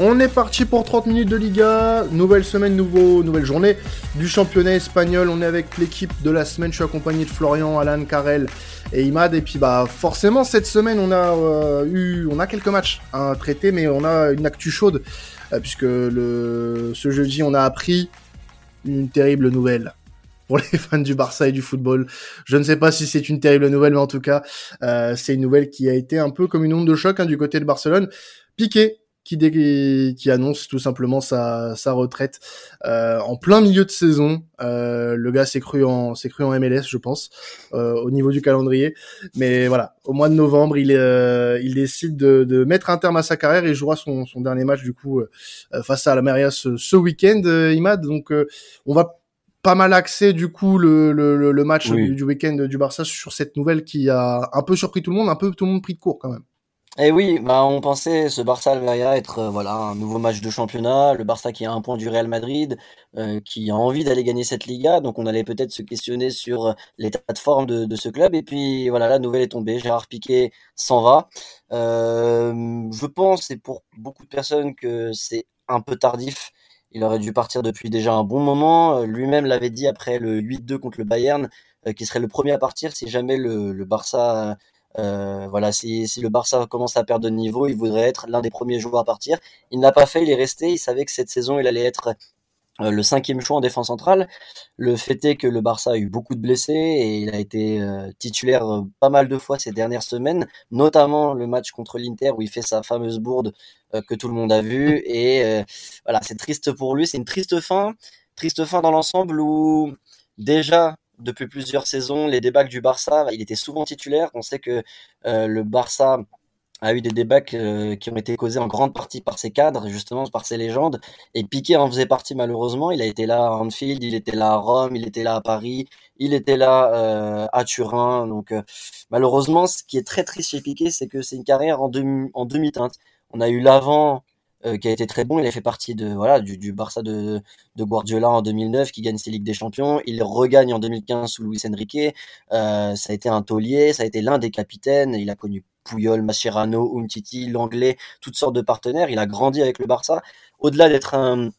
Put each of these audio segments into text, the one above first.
On est parti pour 30 minutes de Liga, nouvelle semaine, nouveau, nouvelle journée du championnat espagnol. On est avec l'équipe de la semaine, je suis accompagné de Florian, Alan, Karel et Imad. Et puis bah forcément cette semaine on a euh, eu, on a quelques matchs à traiter, mais on a une actu chaude euh, puisque le, ce jeudi on a appris une terrible nouvelle pour les fans du Barça et du football. Je ne sais pas si c'est une terrible nouvelle, mais en tout cas, euh, c'est une nouvelle qui a été un peu comme une onde de choc hein, du côté de Barcelone. Piqué qui, qui annonce tout simplement sa, sa retraite euh, en plein milieu de saison. Euh, le gars s'est cru en s'est cru en MLS, je pense, euh, au niveau du calendrier. Mais voilà, au mois de novembre, il euh, il décide de, de, mettre un terme à sa carrière et jouera son, son dernier match du coup euh, face à la Maria ce, ce week-end, Imad. Donc on va pas mal axer du coup le, le, le match du, du week-end du Barça sur cette nouvelle qui a un peu surpris tout le monde, un peu tout le monde pris de court quand même. Eh oui, bah on pensait ce Barça Almeria être euh, voilà un nouveau match de championnat, le Barça qui a un point du Real Madrid, euh, qui a envie d'aller gagner cette Liga, donc on allait peut-être se questionner sur l'état de forme de, ce club. Et puis voilà, la nouvelle est tombée, Gérard Piquet s'en va. Euh, je pense, et pour beaucoup de personnes, que c'est un peu tardif. Il aurait dû partir depuis déjà un bon moment. Lui-même l'avait dit après le 8-2 contre le Bayern, euh, qu'il serait le premier à partir si jamais le, Barça euh, voilà, si, si, le Barça commence à perdre de niveau, il voudrait être l'un des premiers joueurs à partir. Il n'a pas fait, il est resté. Il savait que cette saison, il allait être euh, le cinquième choix en défense centrale. Le fait est que le Barça a eu beaucoup de blessés et il a été euh, titulaire pas mal de fois ces dernières semaines, notamment le match contre l'Inter où il fait sa fameuse bourde que tout le monde a vue. Et voilà, c'est triste pour lui. C'est une triste fin, triste fin dans l'ensemble où déjà depuis plusieurs saisons, les débats du Barça, il était souvent titulaire. On sait que euh, le Barça a eu des débats euh, qui ont été causés en grande partie par ses cadres, justement par ses légendes. Et Piqué en faisait partie malheureusement. Il a été là à Anfield, il était là à Rome, il était là à Paris, il était là euh, à Turin. Donc malheureusement, ce qui est très triste chez Piqué, c'est que c'est une carrière en demi-teinte. On a eu l'avant euh, qui a été très bon. Il a fait partie de voilà du, du Barça de, de, Guardiola en 2009, qui gagne ses Ligues des Champions. Il regagne en 2015 sous Luis Enrique. Euh, ça a été un taulier, ça a été l'un des capitaines. Il a connu Puyol, Mascherano, Umtiti, l'anglais, toutes sortes de partenaires. Il a grandi avec le Barça. Au-delà d'être un,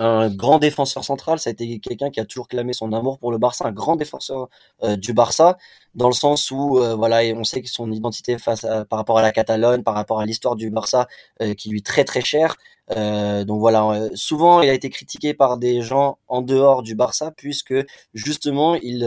un grand défenseur central, ça a été quelqu'un qui a toujours clamé son amour pour le Barça, un grand défenseur euh, du Barça, dans le sens où euh, voilà, on sait que son identité face par rapport à la Catalogne, par rapport à l'histoire du Barça, euh, qui lui est très très cher. donc voilà, souvent il a été critiqué par des gens en dehors du Barça, puisque justement il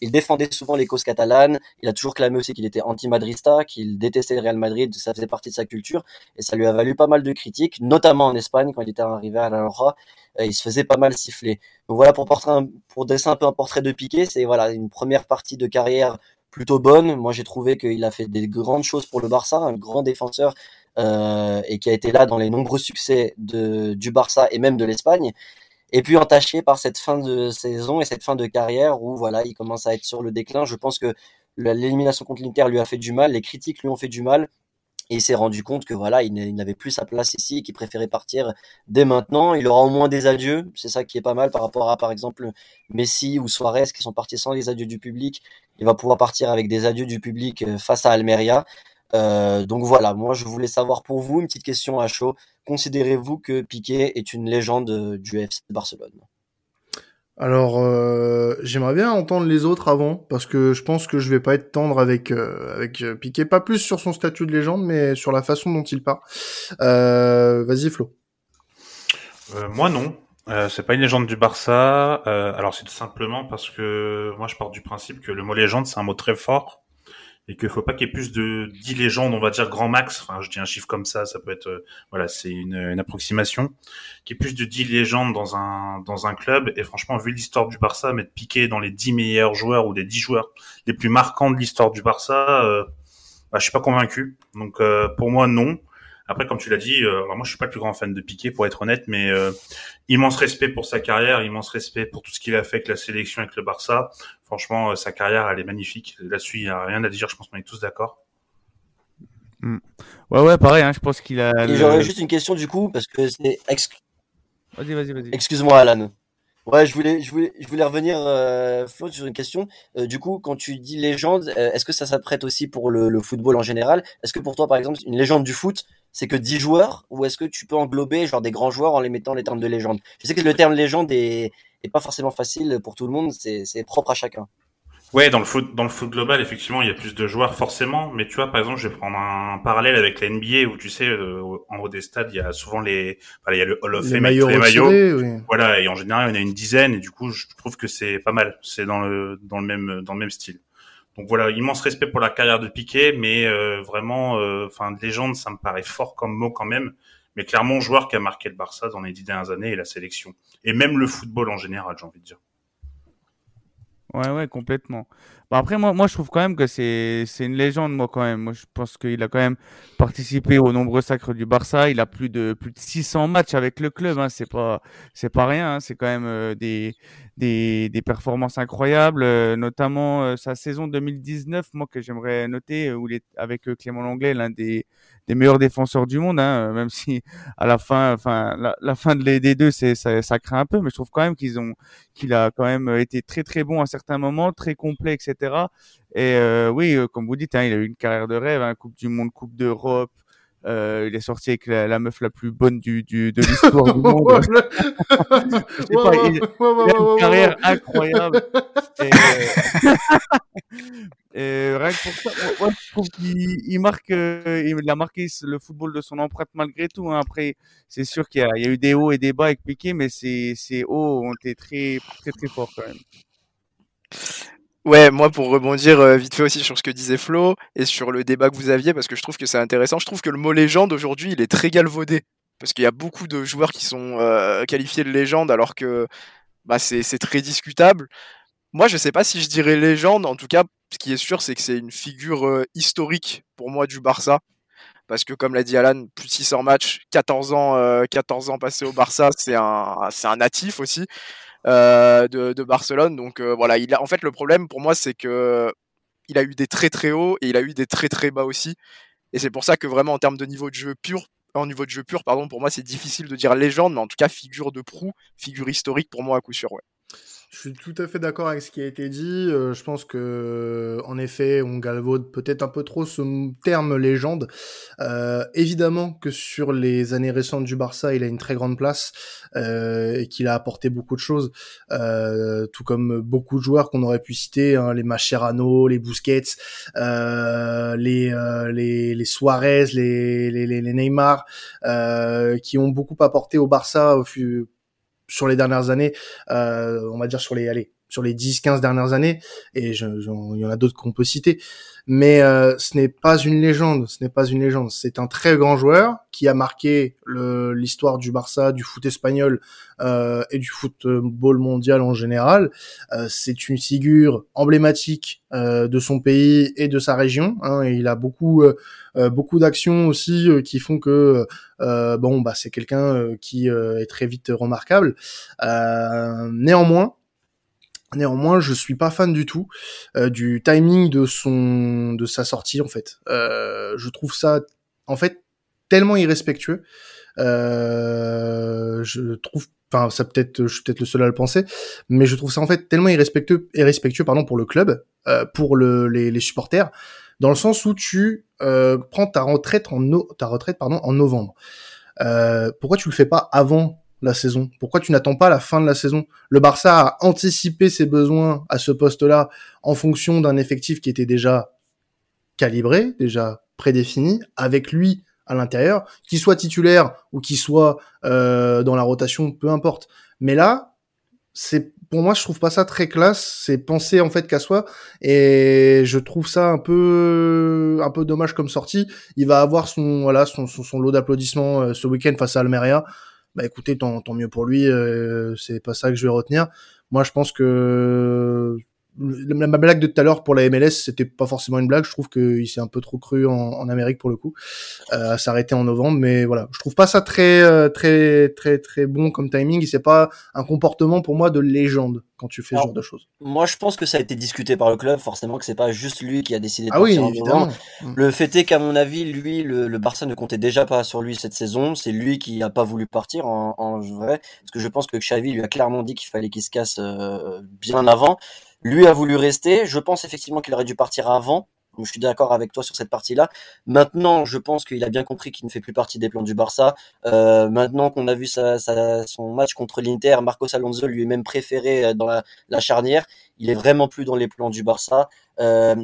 il défendait souvent les causes catalanes. Il a toujours clamé aussi qu'il était anti-madrista, qu'il détestait le Real Madrid, ça faisait partie de sa culture, et ça lui a valu pas mal de critiques, notamment en Espagne quand il était arrivé à la Roja euh, il se faisait pas mal siffler. Donc voilà pour portrait un, pour dresser un peu un portrait de Piqué, c'est voilà une première partie de carrière plutôt bonne. Moi j'ai trouvé qu'il a fait des grandes choses pour le Barça, un grand défenseur euh, et qui a été là dans les nombreux succès du Barça et même de l'Espagne. Et puis entaché par cette fin de saison et cette fin de carrière où voilà il commence à être sur le déclin. Je pense que l'élimination contre l'Inter lui a fait du mal, les critiques lui ont fait du mal et il s'est rendu compte que voilà, il n'avait plus sa place ici et qu'il préférait partir dès maintenant. Il aura au moins des adieux, c'est ça qui est pas mal par rapport à par exemple Messi ou Suarez qui sont partis sans les adieux du public. Il va pouvoir partir avec des adieux du public euh, face à Almeria. Euh, donc voilà, moi je voulais savoir pour vous une petite question à chaud. Considérez-vous que Piqué est une légende euh, du FC Barcelone? Alors, euh, j'aimerais bien entendre les autres avant, parce que je pense que je vais pas être tendre avec euh, avec Piqué, pas plus sur son statut de légende, mais sur la façon dont il part. Euh, Vas-y, Flo. moi, non. c'est pas une légende du Barça. alors, c'est tout simplement parce que moi, je pars du principe que le mot légende, c'est un mot très fort et qu'il faut pas qu'il y ait plus de 10 légendes, on va dire grand max. Enfin, je dis un chiffre comme ça, ça peut être, euh, voilà, c'est une, une, approximation. Qu'il y ait plus de 10 légendes dans un dans un club. Et franchement, vu l'histoire du Barça, mettre Piqué dans les 10 meilleurs joueurs ou les 10 joueurs les plus marquants de l'histoire du Barça, euh, bah, je suis pas convaincu. Donc euh, pour moi, non. Après, comme tu l'as dit, euh, moi je suis pas le plus grand fan de Piqué pour être honnête, mais euh, immense respect pour sa carrière, immense respect pour tout ce qu'il a fait avec la sélection, avec le Barça. Franchement, euh, sa carrière, elle est magnifique. Là-dessus, il n'y a rien à dire. Je pense qu'on est tous d'accord. Mm. Ouais, ouais, pareil. Hein, je pense qu'il a. J'aurais juste une question du coup parce que c'est. Vas-y, vas-y, vas-y. Excuse-moi, Alan. Ouais, je voulais, je voulais, je voulais revenir, euh, Flo, sur une question. Euh, du coup, quand tu dis légende, euh, est-ce que ça s'apprête aussi pour le, le, football en général? Est-ce que pour toi, par exemple, une légende du foot, c'est que 10 joueurs, ou est-ce que tu peux englober genre des grands joueurs en les mettant les termes de légende? Je sais que le terme légende est, est pas forcément facile pour tout le monde, c'est propre à chacun. Ouais, dans le foot, dans le foot global, effectivement, il y a plus de joueurs forcément. Mais tu vois, par exemple, je vais prendre un parallèle avec la NBA où tu sais, euh, en haut des stades, il y a souvent les, voilà, il y a le Hall of Fame, les maillots, voilà, et en général, il y en a une dizaine, et du coup, je trouve que c'est pas mal. C'est dans le, dans le même, dans le même style. Donc voilà, immense respect pour la carrière de Piqué, mais euh, vraiment, euh, enfin, légende, ça me paraît fort comme mot quand même. Mais clairement, joueur qui a marqué le Barça dans les dix dernières années et la sélection, et même le football en général, j'ai envie de dire. Ouais, ouais, complètement. Bah après, moi, moi, je trouve quand même que c'est, une légende, moi, quand même. Moi, je pense qu'il a quand même participé aux nombreux sacres du Barça. Il a plus de, plus de 600 matchs avec le club, hein. C'est pas, pas rien, hein. C'est quand même euh, des, des, des performances incroyables, euh, notamment euh, sa saison 2019, moi, que j'aimerais noter, où il est avec Clément Langlais, l'un des, des meilleurs défenseurs du monde, hein, même si à la fin, enfin la, la fin de les, des deux, c'est ça, ça, craint un peu, mais je trouve quand même qu'ils ont, qu'il a quand même été très très bon à certains moments, très complet, etc. Et euh, oui, euh, comme vous dites, hein, il a eu une carrière de rêve, hein, Coupe du Monde, Coupe d'Europe. Euh, il est sorti avec la, la, meuf la plus bonne du, du de l'histoire du monde. il, a une carrière incroyable. Et, Et rien que pour ça, je trouve qu'il marque, euh, il a marqué le football de son empreinte malgré tout. Hein. Après, c'est sûr qu'il y, y, a eu des hauts et des bas avec Piqué, mais ces, ces hauts ont été très, très, très forts quand même. Ouais, moi pour rebondir euh, vite fait aussi sur ce que disait Flo et sur le débat que vous aviez, parce que je trouve que c'est intéressant, je trouve que le mot légende aujourd'hui, il est très galvaudé. Parce qu'il y a beaucoup de joueurs qui sont euh, qualifiés de légende alors que bah, c'est très discutable. Moi, je sais pas si je dirais légende, en tout cas, ce qui est sûr, c'est que c'est une figure euh, historique pour moi du Barça. Parce que, comme l'a dit Alan, plus de 600 matchs, 14 ans, 14 ans passés au Barça, c'est un, c'est un natif aussi. Euh, de, Barcelone. Donc euh, voilà, il a, en fait le problème pour moi c'est que il a eu des très très hauts et il a eu des très très bas aussi. Et c'est pour ça que vraiment en termes de niveau de jeu pur, en niveau de jeu pur, pardon, pour moi c'est difficile de dire légende, mais en tout cas figure de proue, figure historique pour moi à coup sûr, ouais. Je suis tout à fait d'accord avec ce qui a été dit. Euh, je pense que, en effet, on galvaude peut-être un peu trop ce terme légende. Euh, évidemment que sur les années récentes du Barça, il a une très grande place euh, et qu'il a apporté beaucoup de choses, euh, tout comme beaucoup de joueurs qu'on aurait pu citer, hein, les Mascherano, les Busquets, euh, les, les, les Suarez, les, les, les Neymar, qui ont beaucoup apporté au Barça au fur sur les dernières années, euh, on va dire sur les allez, sur les 10-15 dernières années, et il y en a d'autres qu'on peut citer, mais euh, ce n'est pas une légende, ce n'est pas une légende, c'est un très grand joueur qui a marqué l'histoire du Barça, du foot espagnol euh, et du football mondial en général. Euh, c'est une figure emblématique euh, de son pays et de sa région. Hein, et il a beaucoup euh, beaucoup d'actions aussi qui font que bon bah c'est quelqu'un qui est très vite remarquable. néanmoins Néanmoins, je suis pas fan du tout euh, du timing de son de sa sortie en fait. Euh, je trouve ça en fait tellement irrespectueux. Euh, je trouve, enfin, ça peut-être, je suis peut-être le seul à le penser, mais je trouve ça en fait tellement irrespectueux, irrespectueux pardon pour le club, euh, pour le, les, les, supporters, dans le sens où tu euh, prends ta retraite en no ta retraite pardon en novembre. Euh, pourquoi tu le fais pas avant la saison Pourquoi tu n'attends pas la fin de la saison? Le Barça a anticipé ses besoins à ce poste-là en fonction d'un effectif qui était déjà calibré, déjà prédéfini, avec lui à l'intérieur, qu'il soit titulaire ou qu'il soit euh, dans la rotation, peu importe. Mais là, c'est pour moi, je trouve pas ça très classe. C'est penser en fait qu'à soi, et je trouve ça un peu un peu dommage comme sortie. Il va avoir son voilà son, son, lot d'applaudissements euh, ce week-end face à Almeria bah écoutez, tant, tant mieux pour lui, euh, c'est pas ça que je vais retenir. Moi, je pense que ma blague de tout à l'heure pour la MLS, c'était pas forcément une blague. Je trouve qu'il s'est un peu trop cru en, en Amérique pour le coup, euh, à s'arrêter en novembre. Mais voilà, je trouve pas ça très, euh, très, très, très bon comme timing. C'est pas un comportement pour moi de légende quand tu fais ce genre de choses. Moi, je pense que ça a été discuté par le club, forcément que c'est pas juste lui qui a décidé de ah partir oui, en évidemment. novembre. Le fait est qu'à mon avis, lui, le, le, Barça ne comptait déjà pas sur lui cette saison. C'est lui qui a pas voulu partir en, en vrai, parce que je pense que Xavi lui a clairement dit qu'il fallait qu'il se casse euh, bien avant. Lui a voulu rester. Je pense effectivement qu'il aurait dû partir avant. Je suis d'accord avec toi sur cette partie-là. Maintenant, je pense qu'il a bien compris qu'il ne fait plus partie des plans du Barça. Euh, maintenant qu'on a vu sa, sa, son match contre l'Inter, Marcos Alonso lui est même préféré euh, dans la, la, charnière. Il est vraiment plus dans les plans du Barça. Euh,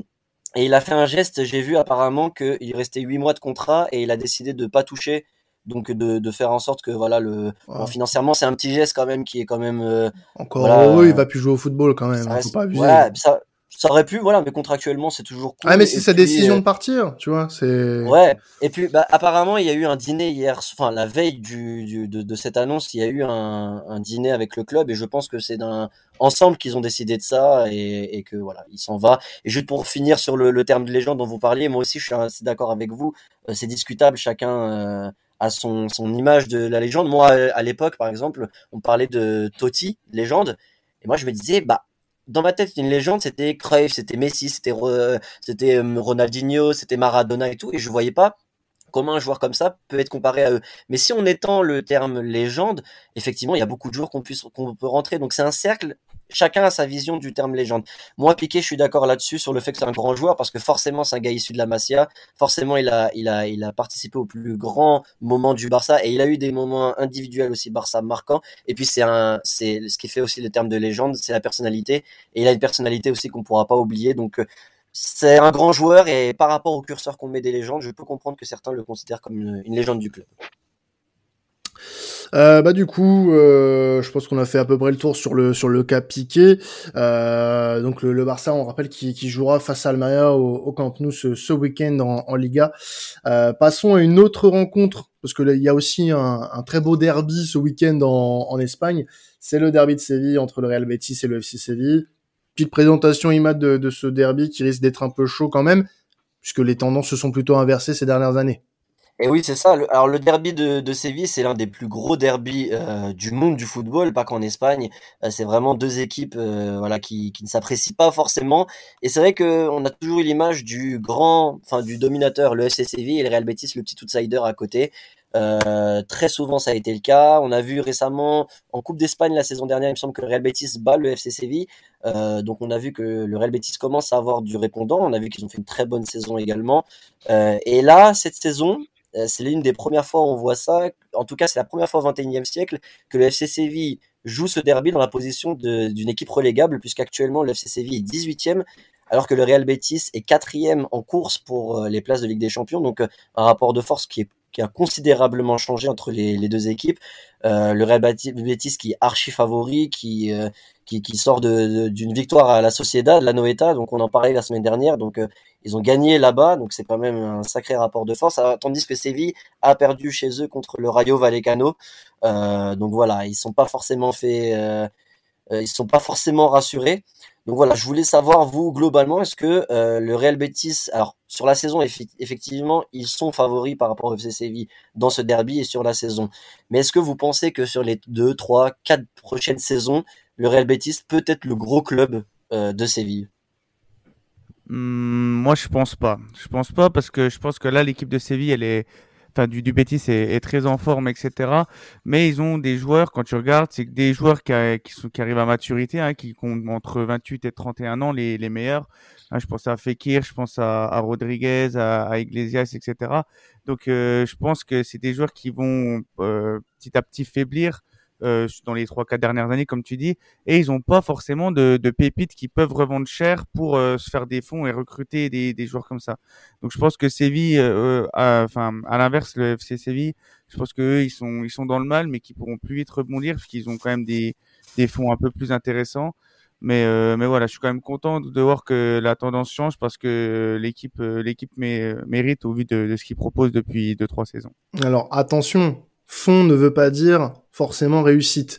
et il a fait un geste. J'ai vu apparemment qu'il restait huit mois de contrat et il a décidé de pas toucher donc de, de, faire en sorte que voilà le bon, financièrement c'est un petit geste quand même qui est quand même euh, Encore Voilà, heureux, il euh, va plus jouer au football quand même. ça hein, reste- Faut pas abuser. ouais, ça, ça aurait pu voilà mais contractuellement c'est toujours cool ah, mais c'est sa puis, décision euh, de partir, tu vois. C'est. Ouais, et puis bah, apparemment il y a eu un dîner hier, enfin la veille du, du- de, de cette annonce, il y a eu un, un dîner avec le club et je pense que c'est d'un ensemble qu'ils ont décidé de ça et, et que voilà, il s'en va. Et juste pour finir sur le, le terme de légende dont vous parliez, moi aussi je suis assez d'accord avec vous, c'est discutable, chacun euh, son, son image de la légende. Moi à l'époque par exemple, on parlait de Totti, légende, et moi je me disais bah dans ma tête, une légende, c'était Cruyff, c'était Messi, c'était c'était euh, Ronaldinho, c'était Maradona et tout, et je voyais pas comment un joueur comme ça peut être comparé à eux. Mais si on étend le terme légende, effectivement, il y a beaucoup de joueurs qu'on peut rentrer. Donc c'est un cercle. Chacun a sa vision du terme légende. Moi, Piqué, je suis d'accord là-dessus sur le fait que c'est un grand joueur parce que forcément, c'est un gars issu de la Masia. Forcément, il a, il a, il a participé au plus grand moment du Barça et il a eu des moments individuels aussi Barça marquants. Et puis c'est un, c'est ce qui fait aussi le terme de légende, c'est la personnalité. Et il a une personnalité aussi qu'on pourra pas oublier. Donc euh, c'est un grand joueur et par rapport au curseur qu'on met des légendes, je peux comprendre que certains le considèrent comme une, légende du club. Euh, bah du coup, euh, je pense qu'on a fait à peu près le tour sur le sur le cas Piqué. Euh, donc le, Barça, on rappelle qu'il jouera face à Almeria au, au Camp Nou ce, ce week-end en, en Liga. Euh, passons à une autre rencontre parce que là, il y a aussi un, un très beau derby ce week-end en, en Espagne. C'est le derby de Séville entre le Real Betis et le FC Séville. Petite présentation imad de, ce derby qui risque d'être un peu chaud quand même, puisque les tendances se sont plutôt inversées ces dernières années. Et oui, c'est ça. Alors le derby de, Séville, c'est l'un des plus gros derbys euh, du monde du football, pas qu'en Espagne. Euh, c'est vraiment deux équipes, euh, voilà, qui, qui ne s'apprécient pas forcément. Et c'est vrai que on a toujours eu l'image du grand, enfin du dominateur, le FC Séville, et le Real Betis, le petit outsider à côté. Euh, très souvent, ça a été le cas. On a vu récemment en Coupe d'Espagne la saison dernière, il me semble que le Real Betis bat le FC Séville. Euh, donc on a vu que le Real Betis commence à avoir du répondant. On a vu qu'ils ont fait une très bonne saison également. Euh, et là, cette saison, c'est l'une des premières fois où on voit ça. En tout cas, c'est la première fois au XXIe siècle que le FC Séville joue ce derby dans la position d'une équipe relégable, puisqu'actuellement le FC Séville est 18e, alors que le Real Betis est 4e en course pour les places de Ligue des Champions. Donc un rapport de force qui, est, qui a considérablement changé entre les, deux équipes. Euh, le Real Betis qui est archi favori, qui, euh, qui, sort de- de- d'une victoire à la Sociedad, la Noeta, donc on en parlait la semaine dernière. Donc euh, ils ont gagné là-bas, donc c'est quand même un sacré rapport de force. Alors, tandis que Séville a perdu chez eux contre le Rayo Vallecano. Donc voilà, ils sont pas forcément fait, ils sont pas forcément rassurés. Donc voilà, je voulais savoir vous globalement, est-ce que euh, le Real Betis, alors sur la saison effectivement, ils sont favoris par rapport au FC Séville dans ce derby et sur la saison. Mais est-ce que vous pensez que sur les deux, trois, quatre prochaines saisons, le Real Betis peut être le gros club euh, de Séville? Hmm, moi, je pense pas. Je pense pas parce que je pense que là, l'équipe de Séville, elle est, enfin, du, du Betis est, est très en forme, etc. Mais ils ont des joueurs, quand tu regardes, c'est des joueurs qui, qui, sont, qui arrivent à maturité, hein, qui ont entre 28 et 31 ans, les, les meilleurs. Hein, je pense à Fekir, je pense à, à Rodriguez, à, à Iglesias, etc. Donc, euh, je pense que c'est des joueurs qui vont euh, petit à petit faiblir euh, dans les trois, quatre dernières années, comme tu dis et ils n'ont pas forcément de, pépites qui peuvent revendre cher pour euh, se faire des fonds et recruter des, joueurs comme ça. Donc je pense que Séville, euh, enfin à l'inverse le FC Séville, je pense que eux, ils sont ils sont dans le mal, mais qui pourront plus vite rebondir parce qu'ils ont quand même des fonds un peu plus intéressants. Mais mais voilà, je suis quand même content de voir que la tendance change parce que l'équipe l'équipe mé- mérite au vu de, ce qu'ils proposent depuis deux trois saisons. Alors attention, fond ne veut pas dire forcément réussite.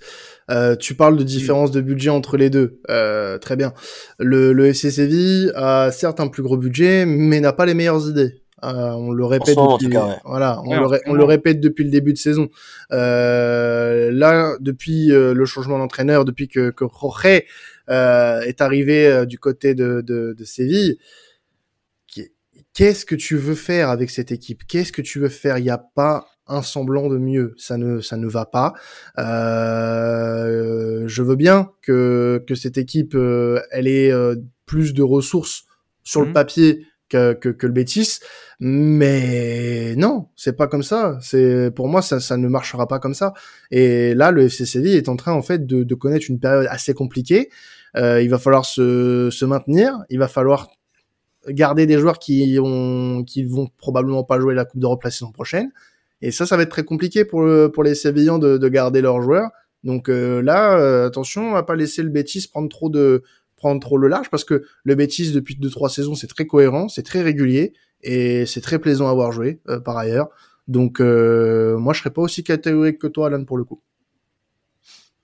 Euh, tu parles de différence de budget entre les deux. Euh, très bien. Le, le FC Séville a certes un plus gros budget, mais n'a pas les meilleures idées. Euh, on le répète depuis, voilà, on, le, on le, répète depuis le début de saison. Euh, là, depuis euh, le changement d'entraîneur, depuis que, que Jorge euh, est arrivé euh, du côté de, de, de Séville, qu'est-ce que tu veux faire avec cette équipe? Qu'est-ce que tu veux faire? Il n'y a pas un semblant de mieux. Ça ne, ça ne va pas. Euh, je veux bien que, que cette équipe, euh, elle ait euh, plus de ressources sur le mmh. papier que, que, que, le Bétis, mais non, c'est pas comme ça. C'est pour moi, ça, ça ne marchera pas comme ça. Et là, le FC Séville est en train en fait de, de connaître une période assez compliquée. Euh, il va falloir se, se maintenir. Il va falloir garder des joueurs qui ont qui vont probablement pas jouer la Coupe d'Europe la saison prochaine. Et ça, ça va être très compliqué pour, pour les Sévillans de, de garder leurs joueurs. Donc euh, là, euh, attention, on va pas laisser le Betis prendre trop de prendre trop le large parce que le Betis depuis deux trois saisons, c'est très cohérent, c'est très régulier et c'est très plaisant à voir jouer euh, par ailleurs. Donc moi, je serais pas aussi catégorique que toi, Alan, pour le coup.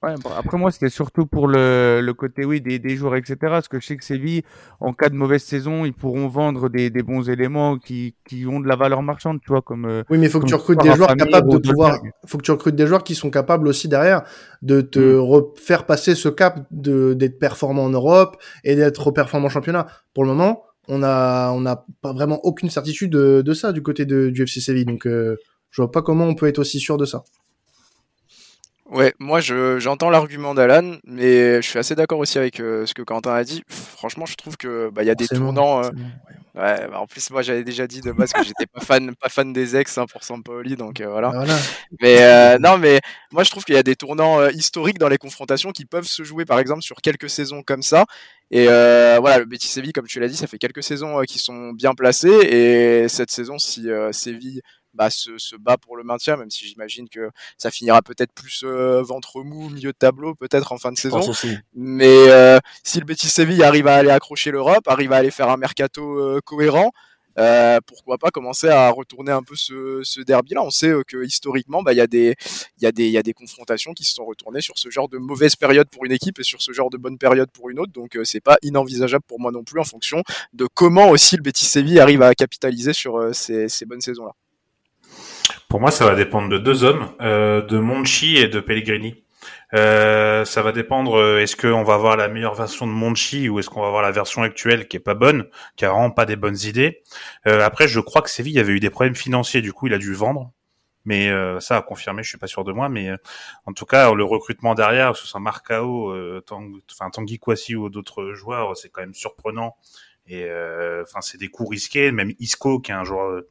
Ouais, après moi c'était surtout pour le, le côté oui des, des joueurs etc. Parce que je sais que Séville en cas de mauvaise saison ils pourront vendre des, des bons éléments qui, qui ont de la valeur marchande tu vois comme euh, oui mais il faut que tu recrutes des joueurs capables de pouvoir faut que tu recrutes des joueurs qui sont capables aussi derrière de te mm. faire passer ce cap de d'être performant en Europe et d'être performant en championnat. Pour le moment on a on n'a pas vraiment aucune certitude de, de, ça du côté de, du FC Séville donc euh, je vois pas comment on peut être aussi sûr de ça. Ouais, moi je j'entends l'argument d'Alan, mais je suis assez d'accord aussi avec euh, ce que Quentin a dit. Franchement, je trouve que bah y a des tournants. Euh, ouais, bah, en plus moi j'avais déjà dit de base que j'étais pas fan pas fan des ex hein, pour Sampaoli, donc euh, voilà. voilà. Mais non, mais moi je trouve qu'il y a des tournants historiques dans les confrontations qui peuvent se jouer par exemple sur quelques saisons comme ça. Et voilà, le Betis Séville, comme tu l'as dit, ça fait quelques saisons qui sont bien placées et cette saison, si Séville bah, se, se, bat pour le maintien, même si j'imagine que ça finira peut-être plus euh, ventre mou, milieu de tableau, peut-être en fin de saison. Mais euh, si le Betis Séville arrive à aller accrocher l'Europe, arrive à aller faire un mercato euh, cohérent, pourquoi pas commencer à retourner un peu ce, ce derby-là? On sait que historiquement, bah, il y, a des, y, a des, y a des confrontations qui se sont retournées sur ce genre de mauvaise période pour une équipe et sur ce genre de bonne période pour une autre. Donc c'est pas inenvisageable pour moi non plus en fonction de comment aussi le Betis Séville arrive à capitaliser sur ces, ces bonnes saisons-là. Pour moi, ça va dépendre de deux hommes, euh, de Monchi et de Pellegrini. Euh, ça va dépendre. Euh, est-ce qu'on va avoir la meilleure version de Monchi ou est-ce qu'on va avoir la version actuelle qui est pas bonne, qui a vraiment pas des bonnes idées. Euh, après, je crois que Séville avait eu des problèmes financiers, du coup, il a dû vendre. Mais euh, ça a confirmé, je suis pas sûr de moi. Mais euh, en tout cas, le recrutement derrière, que ce soit Marcao, Tang, enfin Tanguy Kwasi ou d'autres joueurs, c'est quand même surprenant. Et enfin, c'est des coups risqués. Même Isco, qui est un joueur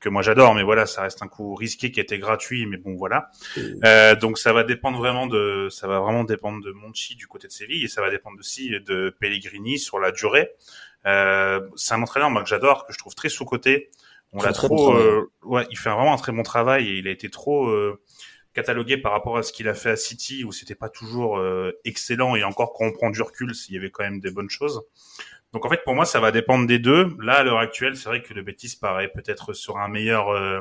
que moi j'adore, mais voilà, ça reste un coup risqué qui était gratuit, mais bon voilà. Euh, donc ça va dépendre vraiment de, ça va vraiment dépendre de Monchi du côté de Séville et ça va dépendre aussi de Pellegrini sur la durée. Euh, c'est un entraîneur moi que j'adore, que je trouve très sous côté. On l'a trop, euh, ouais, il fait vraiment un très bon travail et il a été trop euh, catalogué par rapport à ce qu'il a fait à City où c'était pas toujours euh, excellent et encore quand on prend du recul, s'il y avait quand même des bonnes choses. Donc en fait, pour moi, ça va dépendre des deux. Là, à l'heure actuelle, c'est vrai que le Betis paraît peut-être sur un meilleur, euh,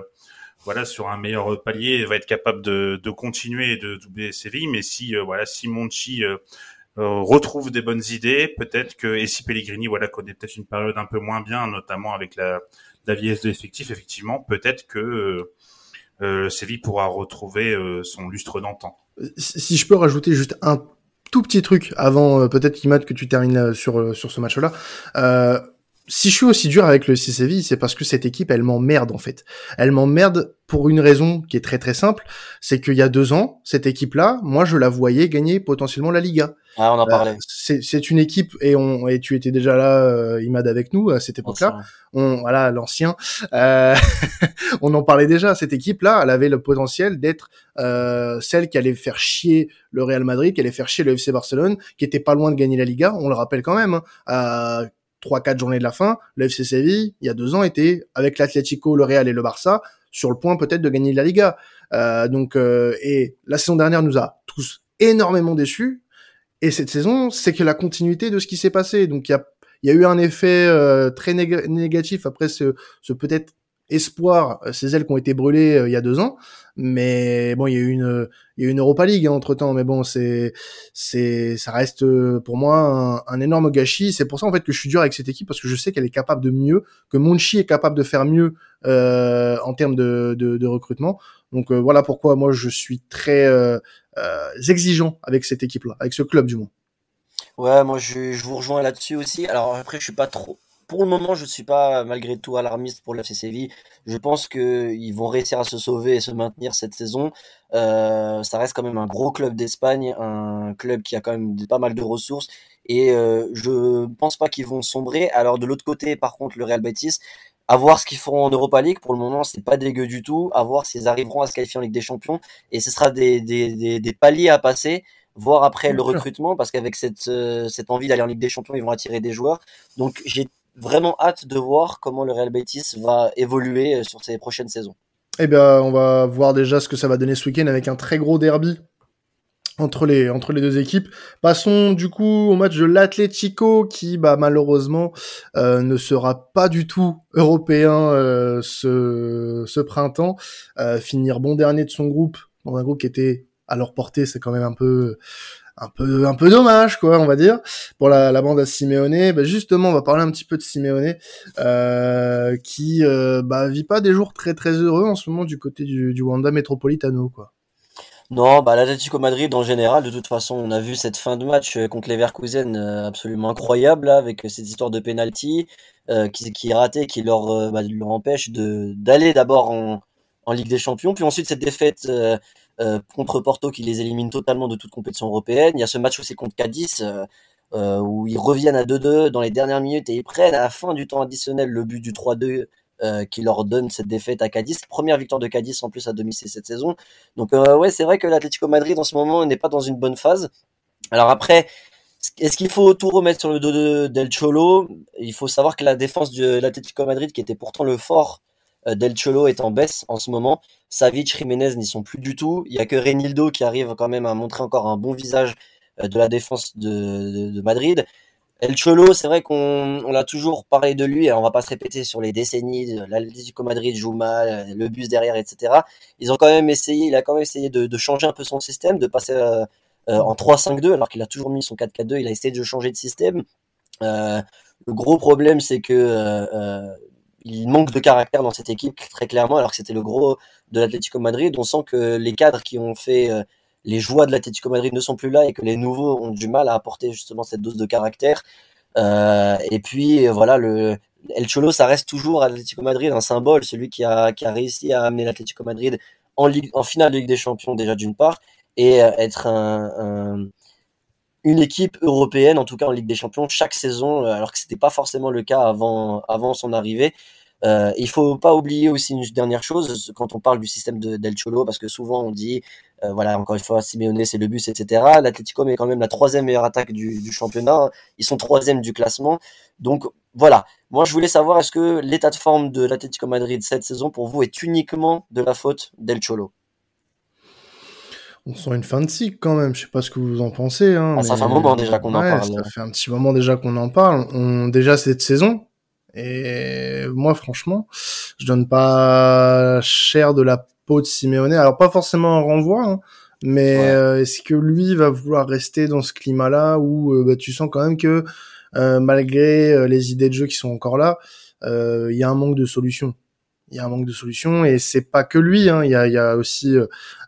voilà, sur un meilleur palier, va être capable de, de continuer et de doubler Séville. Mais si, euh, voilà, si Monchi euh, retrouve des bonnes idées, peut-être que et si Pellegrini, voilà, connaît peut-être une période un peu moins bien, notamment avec la, la vieillesse de l'effectif, effectivement, peut-être que Séville pourra retrouver son lustre d'antan. Si je peux rajouter juste un tout petit truc avant euh, peut-être Imad que tu termines euh, sur euh, sur ce match-là si je suis aussi dur avec le CCV, c'est parce que cette équipe, elle m'emmerde en fait. Elle m'emmerde pour une raison qui est très très simple, c'est qu'il y a deux ans, cette équipe-là, moi je la voyais gagner potentiellement la Liga. Ah, on en euh, parlait. C'est une équipe et on et tu étais déjà là, euh, Imad, avec nous à cette époque-là. On voilà l'ancien. Euh, on en parlait déjà. Cette équipe-là, elle avait le potentiel d'être euh, celle qui allait faire chier le Real Madrid, qui allait faire chier le FC Barcelone, qui était pas loin de gagner la Liga. On le rappelle quand même. Hein, 3-4 journées de la fin, le FC Séville, il y a deux ans, était avec l'Atlético, le Real et le Barça sur le point peut-être de gagner la Liga. Euh, donc, euh, et la saison dernière nous a tous énormément déçus. Et cette saison, c'est que la continuité de ce qui s'est passé. Donc, il y a, y a eu un effet euh, très négatif après ce, ce peut-être espoir, ces ailes qui ont été brûlées il y a deux ans. Mais bon, il y a eu une, il y a eu une Europa League hein, entre temps. Mais bon, c'est, c'est, ça reste pour moi un, un énorme gâchis. C'est pour ça en fait que je suis dur avec cette équipe parce que je sais qu'elle est capable de mieux, que Monchi est capable de faire mieux euh, en termes de, de, de, recrutement. Donc voilà pourquoi moi je suis très euh, exigeant avec cette équipe-là, avec ce club du moins. Ouais, moi je, je vous rejoins là-dessus aussi. Alors après, je suis pas trop. Pour le moment, je suis pas malgré tout alarmiste pour le FC Séville. Je pense que ils vont réussir à se sauver et se maintenir cette saison. Euh, ça reste quand même un gros club d'Espagne, un club qui a quand même pas mal de ressources. Et euh, je pense pas qu'ils vont sombrer. Alors de l'autre côté, par contre, le Real Betis, à voir ce qu'ils feront en Europa League. Pour le moment, c'est pas dégueu du tout. À voir s'ils arriveront à se qualifier en Ligue des Champions. Et ce sera des, des, des, des paliers à passer voir après le recrutement, parce qu'avec cette, euh, cette envie d'aller en Ligue des Champions, ils vont attirer des joueurs. Donc j'ai vraiment hâte de voir comment le Real Betis va évoluer euh, sur ces prochaines saisons. Eh bien, on va voir déjà ce que ça va donner ce week-end avec un très gros derby entre les, entre les deux équipes. Passons du coup au match de l'Atlético qui bah, malheureusement euh, ne sera pas du tout européen ce, ce printemps. finir bon dernier de son groupe, dans un groupe qui était à leur portée, c'est quand même un peu un peu un peu dommage quoi on va dire pour la, la bande à Simeone. Bah justement on va parler un petit peu de Simeone euh, qui euh, bah, vit pas des jours très très heureux en ce moment du côté du, du Wanda Metropolitano quoi. Non, bah l'Atlético Madrid en général, de toute façon, on a vu cette fin de match euh, contre les Leverkusen euh, absolument incroyable là, avec cette histoire de penalty qui, qui est raté, qui leur, bah, empêche de d'aller d'abord en, en Ligue des Champions, puis ensuite cette défaite contre Porto qui les élimine totalement de toute compétition européenne. Il y a ce match aussi contre Cadiz euh, euh, où ils reviennent à 2-2 dans les dernières minutes et ils prennent à la fin du temps additionnel le but du 3-2 qui leur donne cette défaite à Cadiz. Première victoire de Cadiz en plus à domicile cette saison. Donc ouais, c'est vrai que l'Atlético Madrid en ce moment n'est pas dans une bonne phase. Alors après, est-ce qu'il faut tout remettre sur le dos de Del Cholo? Il faut savoir que la défense de l'Atlético Madrid, qui était pourtant le fort euh, Del Cholo est en baisse en ce moment. Savic, Jiménez n'y sont plus du tout. Il y a que Renildo qui arrive quand même à montrer encore un bon visage euh, de la défense de, Madrid. El Cholo, c'est vrai qu'on on a toujours parlé de lui, alors on va pas se répéter sur les décennies, l'Atlético Madrid joue mal, le bus derrière, etc. Ils ont quand même essayé, il a quand même essayé de, changer un peu son système, de passer euh, en 3-5-2, alors qu'il a toujours mis son 4-4-2, il a essayé de changer de système. le gros problème, c'est que il manque de caractère dans cette équipe très clairement, alors que c'était le gros de l'Atlético Madrid. On sent que les cadres qui ont fait euh, les joies de l'Atlético Madrid ne sont plus là et que les nouveaux ont du mal à apporter justement cette dose de caractère. Euh, et puis voilà, le El Cholo, ça reste toujours à l'Atlético Madrid un symbole, celui qui a, qui a réussi à amener l'Atlético Madrid en, finale de Ligue des Champions déjà d'une part, et euh, être un, une équipe européenne, en tout cas en Ligue des Champions, chaque saison, alors que c'était pas forcément le cas avant, avant son arrivée. Euh, il faut pas oublier aussi une dernière chose quand on parle du système de Del Cholo, parce que souvent on dit, euh, voilà, encore une fois, Simeone c'est le bus, etc. L'Atlético est quand même la troisième meilleure attaque du, du, championnat. Ils sont troisième du classement. Donc voilà. Moi, je voulais savoir est-ce que l'état de forme de l'Atlético Madrid cette saison pour vous est uniquement de la faute d'El Cholo? On sent une fin de cycle quand même. Je sais pas ce que vous en pensez. Hein, ah, Ça fait un moment déjà qu'on en parle. Ça fait un petit moment déjà qu'on en parle. On... Déjà cette saison, et moi, franchement, je donne pas cher de la peau de Simeone. Alors pas forcément un renvoi, hein, mais euh, est-ce que lui va vouloir rester dans ce climat-là où euh, bah, tu sens quand même que euh, malgré les idées de jeu qui sont encore là, il y a un manque de solutions. Il y a un manque de solutions et c'est pas que lui. Hein. Il y, a, y a aussi,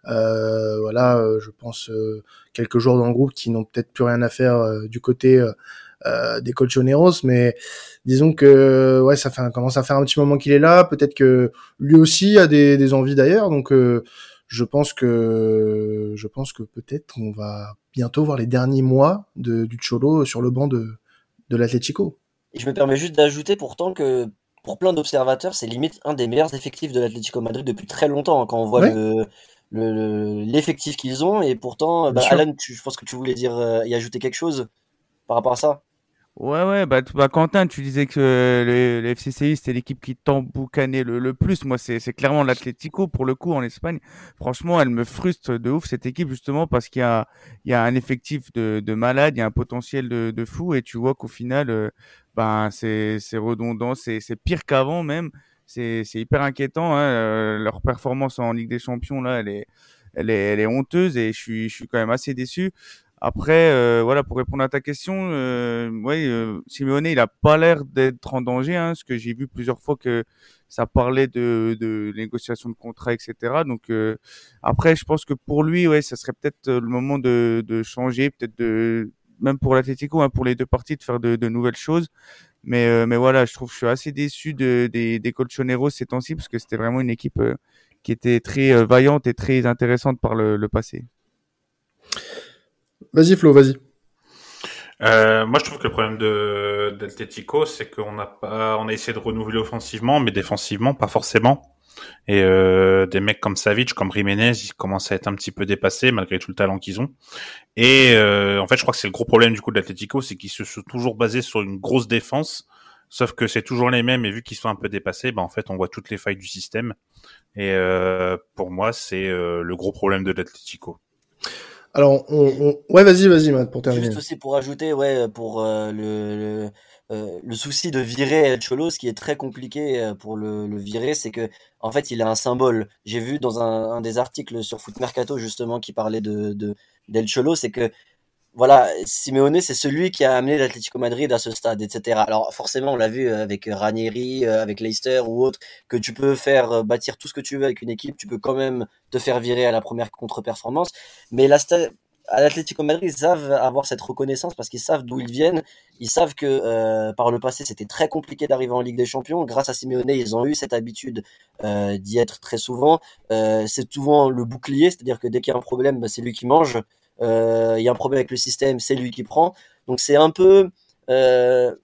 voilà, je pense quelques joueurs dans le groupe qui n'ont peut-être plus rien à faire du côté euh, des colchoneros, mais disons que ouais, ça fait commence à faire un petit moment qu'il est là. Peut-être que lui aussi a des, des envies d'ailleurs, donc euh, je pense que je pense que peut-être on va bientôt voir les derniers mois de, du Cholo sur le banc de de l'Atlético. Je me permets juste d'ajouter pourtant que pour plein d'observateurs, c'est limite un des meilleurs effectifs de l'Atlético Madrid depuis très longtemps hein, quand on voit le l'effectif qu'ils ont. Et pourtant bah, Alan tu, je pense que tu voulais dire euh, y ajouter quelque chose par rapport à ça? Ouais, ouais, bah, bah, Quentin, tu disais que le, le FCCI, c'était l'équipe qui t'emboucanait le, le plus. Moi, c'est, clairement l'Atlético, pour le coup, en Espagne. Franchement, elle me frustre de ouf, cette équipe, justement, parce qu'il y a, il y a un effectif de, de malade, il y a un potentiel de, de fou, et tu vois qu'au final, euh, ben, c'est, redondant, c'est, pire qu'avant, même. c'est hyper inquiétant. Hein. leur performance en Ligue des Champions là, elle est elle est elle est honteuse et je suis je suis quand même assez déçu. Après, euh, voilà, pour répondre à ta question, euh, ouais, euh, Simeone, il a pas l'air d'être en danger, hein, parce que j'ai vu plusieurs fois que ça parlait de, de négociation de contrat, etc. Donc euh, après, je pense que pour lui, ouais, ça serait peut-être le moment de, de changer, peut-être de même pour l'Atlético, hein, pour les deux parties, de faire de, de nouvelles choses. Mais euh, mais voilà, je trouve je suis assez déçu de, des des Colchoneros ces temps-ci, parce que c'était vraiment une équipe qui était très vaillante et très intéressante par le, le passé. Vas-y Flo, vas-y. Euh, moi, je trouve que le problème de d'Atletico, c'est qu'on a pas, on a essayé de renouveler offensivement, mais défensivement, pas forcément. Et euh, des mecs comme Savic, comme Jiménez, ils commencent à être un petit peu dépassés malgré tout le talent qu'ils ont. Et euh, en fait, je crois que c'est le gros problème du coup de l'Atletico, c'est qu'ils se sont toujours basés sur une grosse défense. Sauf que c'est toujours les mêmes et vu qu'ils sont un peu dépassés, bah en fait on voit toutes les failles du système. Et euh, pour moi c'est euh, le gros problème de l'Atletico. Alors, on, ouais, vas-y, vas-y, Matt, pour terminer. Juste aussi pour ajouter, ouais, pour euh, le, le, euh, le, souci de virer El Cholo, ce qui est très compliqué euh, pour le, le virer, c'est que en fait, il a un symbole. J'ai vu dans un, un, des articles sur Foot Mercato justement qui parlait de, de d'El Cholo, c'est que voilà, Simeone, c'est celui qui a amené l'Atlético Madrid à ce stade, etc. Alors forcément, on l'a vu avec Ranieri, avec Leicester ou autre, que tu peux faire bâtir tout ce que tu veux avec une équipe, tu peux quand même te faire virer à la première contre-performance. Mais à l'Atlético Madrid, ils savent avoir cette reconnaissance parce qu'ils savent d'où ils viennent. Ils savent que euh, par le passé, c'était très compliqué d'arriver en Ligue des Champions. Grâce à Simeone, ils ont eu cette habitude euh, d'y être très souvent. Euh, c'est souvent le bouclier, c'est-à-dire que dès qu'il y a un problème, bah, c'est lui qui mange euh, il y a un problème avec le système, c'est lui qui prend. Donc c'est un peu euh,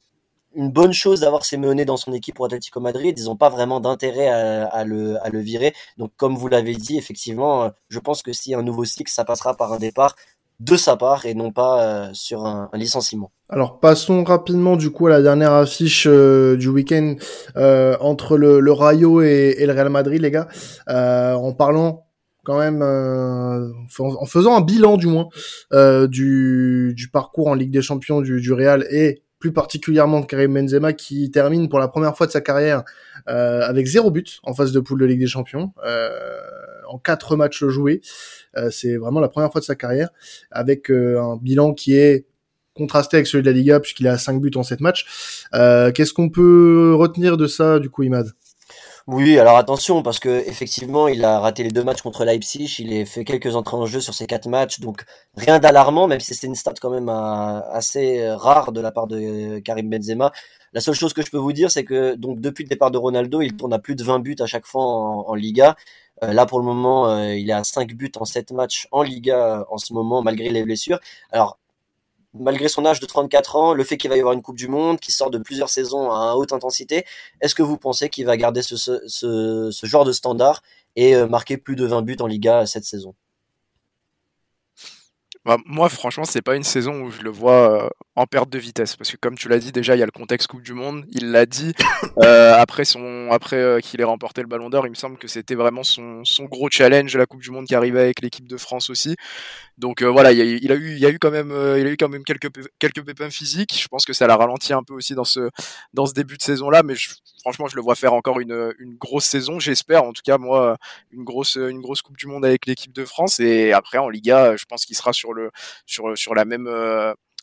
une bonne chose d'avoir Simeone dans son équipe pour Atlético Madrid. Ils n'ont pas vraiment d'intérêt à, le, virer. Donc comme vous l'avez dit, effectivement, euh, je pense que si un nouveau cycle, ça passera par un départ de sa part et non pas euh, sur un, licenciement. Alors passons rapidement du coup à la dernière affiche euh, du week-end euh, entre le, le Rayo et, et, le Real Madrid, les gars, en parlant quand même euh, en faisant un bilan du moins euh, du, parcours en Ligue des Champions du, Real et plus particulièrement de Karim Benzema qui termine pour la première fois de sa carrière euh, avec zéro but en phase de poule de Ligue des Champions en quatre matchs joués. C'est vraiment la première fois de sa carrière avec un bilan qui est contrasté avec celui de la Liga puisqu'il a cinq buts en sept matchs. Qu'est-ce qu'on peut retenir de ça du coup, Imad? Oui, alors attention, parce que effectivement, il a raté les deux matchs contre Leipzig, il a fait quelques entrées en jeu sur ces quatre matchs, donc rien d'alarmant, même si c'est une stat quand même euh, assez rare de la part de Karim Benzema. La seule chose que je peux vous dire, c'est que donc depuis le départ de Ronaldo, il tourne à plus de 20 buts à chaque fois en, en Liga. Euh, là, pour le moment, euh, il est à 5 buts en 7 matchs en Liga en ce moment, malgré les blessures. Alors, malgré son âge de 34 ans, le fait qu'il va y avoir une Coupe du Monde, qui sort de plusieurs saisons à haute intensité, est-ce que vous pensez qu'il va garder ce, ce, genre de standard et euh, marquer plus de 20 buts en Liga cette saison? Bah, Moi, franchement, c'est pas une saison où je le vois euh, en perte de vitesse. Parce que comme tu l'as dit déjà il y a le contexte Coupe du Monde. Il l'a dit euh, après son après euh, qu'il ait remporté le Ballon d'Or il me semble que c'était vraiment son, son gros challenge de la Coupe du Monde qui arrivait avec l'équipe de France aussi. Donc voilà il, a, il, a, eu il y a eu quand même il a eu quand même quelques quelques pépins physiques. Je pense que ça l'a ralenti un peu aussi dans ce dans ce début de saison là mais je, franchement je le vois faire encore une, une grosse saison j'espère. En tout cas moi une grosse une grosse Coupe du Monde avec l'équipe de France. Et après en Liga je pense qu'il sera sur le sur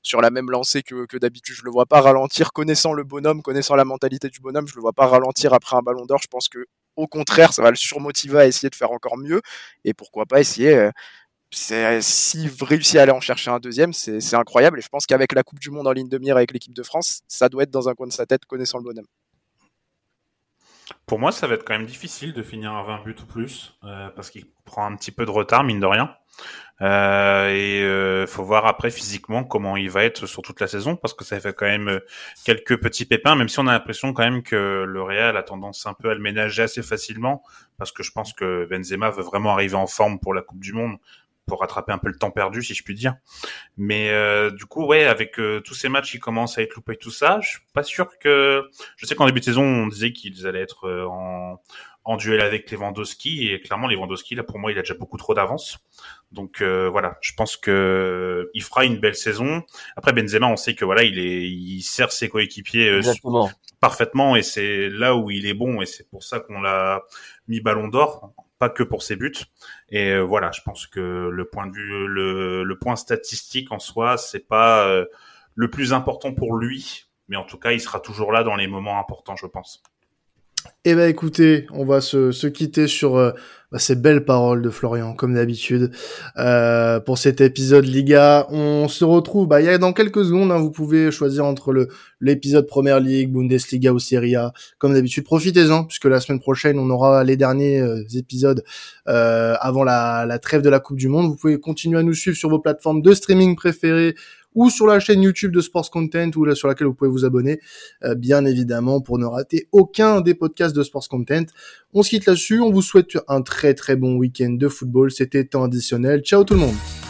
sur la même lancée que, d'habitude. Je le vois pas ralentir, connaissant le bonhomme, connaissant la mentalité du bonhomme, je le vois pas ralentir après un ballon d'or. Je pense que au contraire, ça va le surmotiver à essayer de faire encore mieux. Et pourquoi pas essayer. Euh, s'il réussit à aller en chercher un deuxième, c'est incroyable. Et je pense qu'avec la Coupe du Monde en ligne de mire avec l'équipe de France, ça doit être dans un coin de sa tête, connaissant le bonhomme. Pour moi, ça va être quand même difficile de finir à 20 buts ou plus, euh, parce qu'il prend un petit peu de retard, mine de rien. Euh, et euh, faut voir après physiquement comment il va être sur toute la saison parce que ça fait quand même euh, quelques petits pépins, même si on a l'impression quand même que le Real a tendance un peu à le ménager assez facilement parce que je pense que Benzema veut vraiment arriver en forme pour la Coupe du Monde pour rattraper un peu le temps perdu, si je puis dire. Mais euh, du coup, ouais, avec euh, tous ces matchs qui commencent à être loupés et tout ça, je suis pas sûr que. Je sais qu'en début de saison, on disait qu'ils allaient être euh, en en duel avec Lewandowski et clairement Lewandowski là pour moi il a déjà beaucoup trop d'avance. Donc euh, voilà, je pense que il fera une belle saison. Après Benzema, on sait que voilà, il est il sert ses coéquipiers euh, parfaitement et c'est là où il est bon et c'est pour ça qu'on l'a mis ballon d'or, que pour ses buts. Et euh, voilà, je pense que le point de vue le, le point statistique en soi, c'est pas le plus important pour lui, mais en tout cas, il sera toujours là dans les moments importants, je pense. Eh ben écoutez, on va se, se quitter sur euh, bah, ces belles paroles de Florian, comme d'habitude, euh, pour cet épisode Liga. On se retrouve, bah, il dans quelques secondes, hein, vous pouvez choisir entre le l'épisode Première Ligue, Bundesliga ou Serie A. Comme d'habitude, profitez-en, puisque la semaine prochaine, on aura les derniers euh, épisodes euh, avant la, la trêve de la Coupe du Monde. Vous pouvez continuer à nous suivre sur vos plateformes de streaming préférées ou sur la chaîne YouTube de Sports Content ou là sur laquelle vous pouvez vous abonner, euh, bien évidemment, pour ne rater aucun des podcasts de Sports Content. On se quitte là-dessus. On vous souhaite un très très bon week-end de football. C'était temps additionnel. Ciao tout le monde.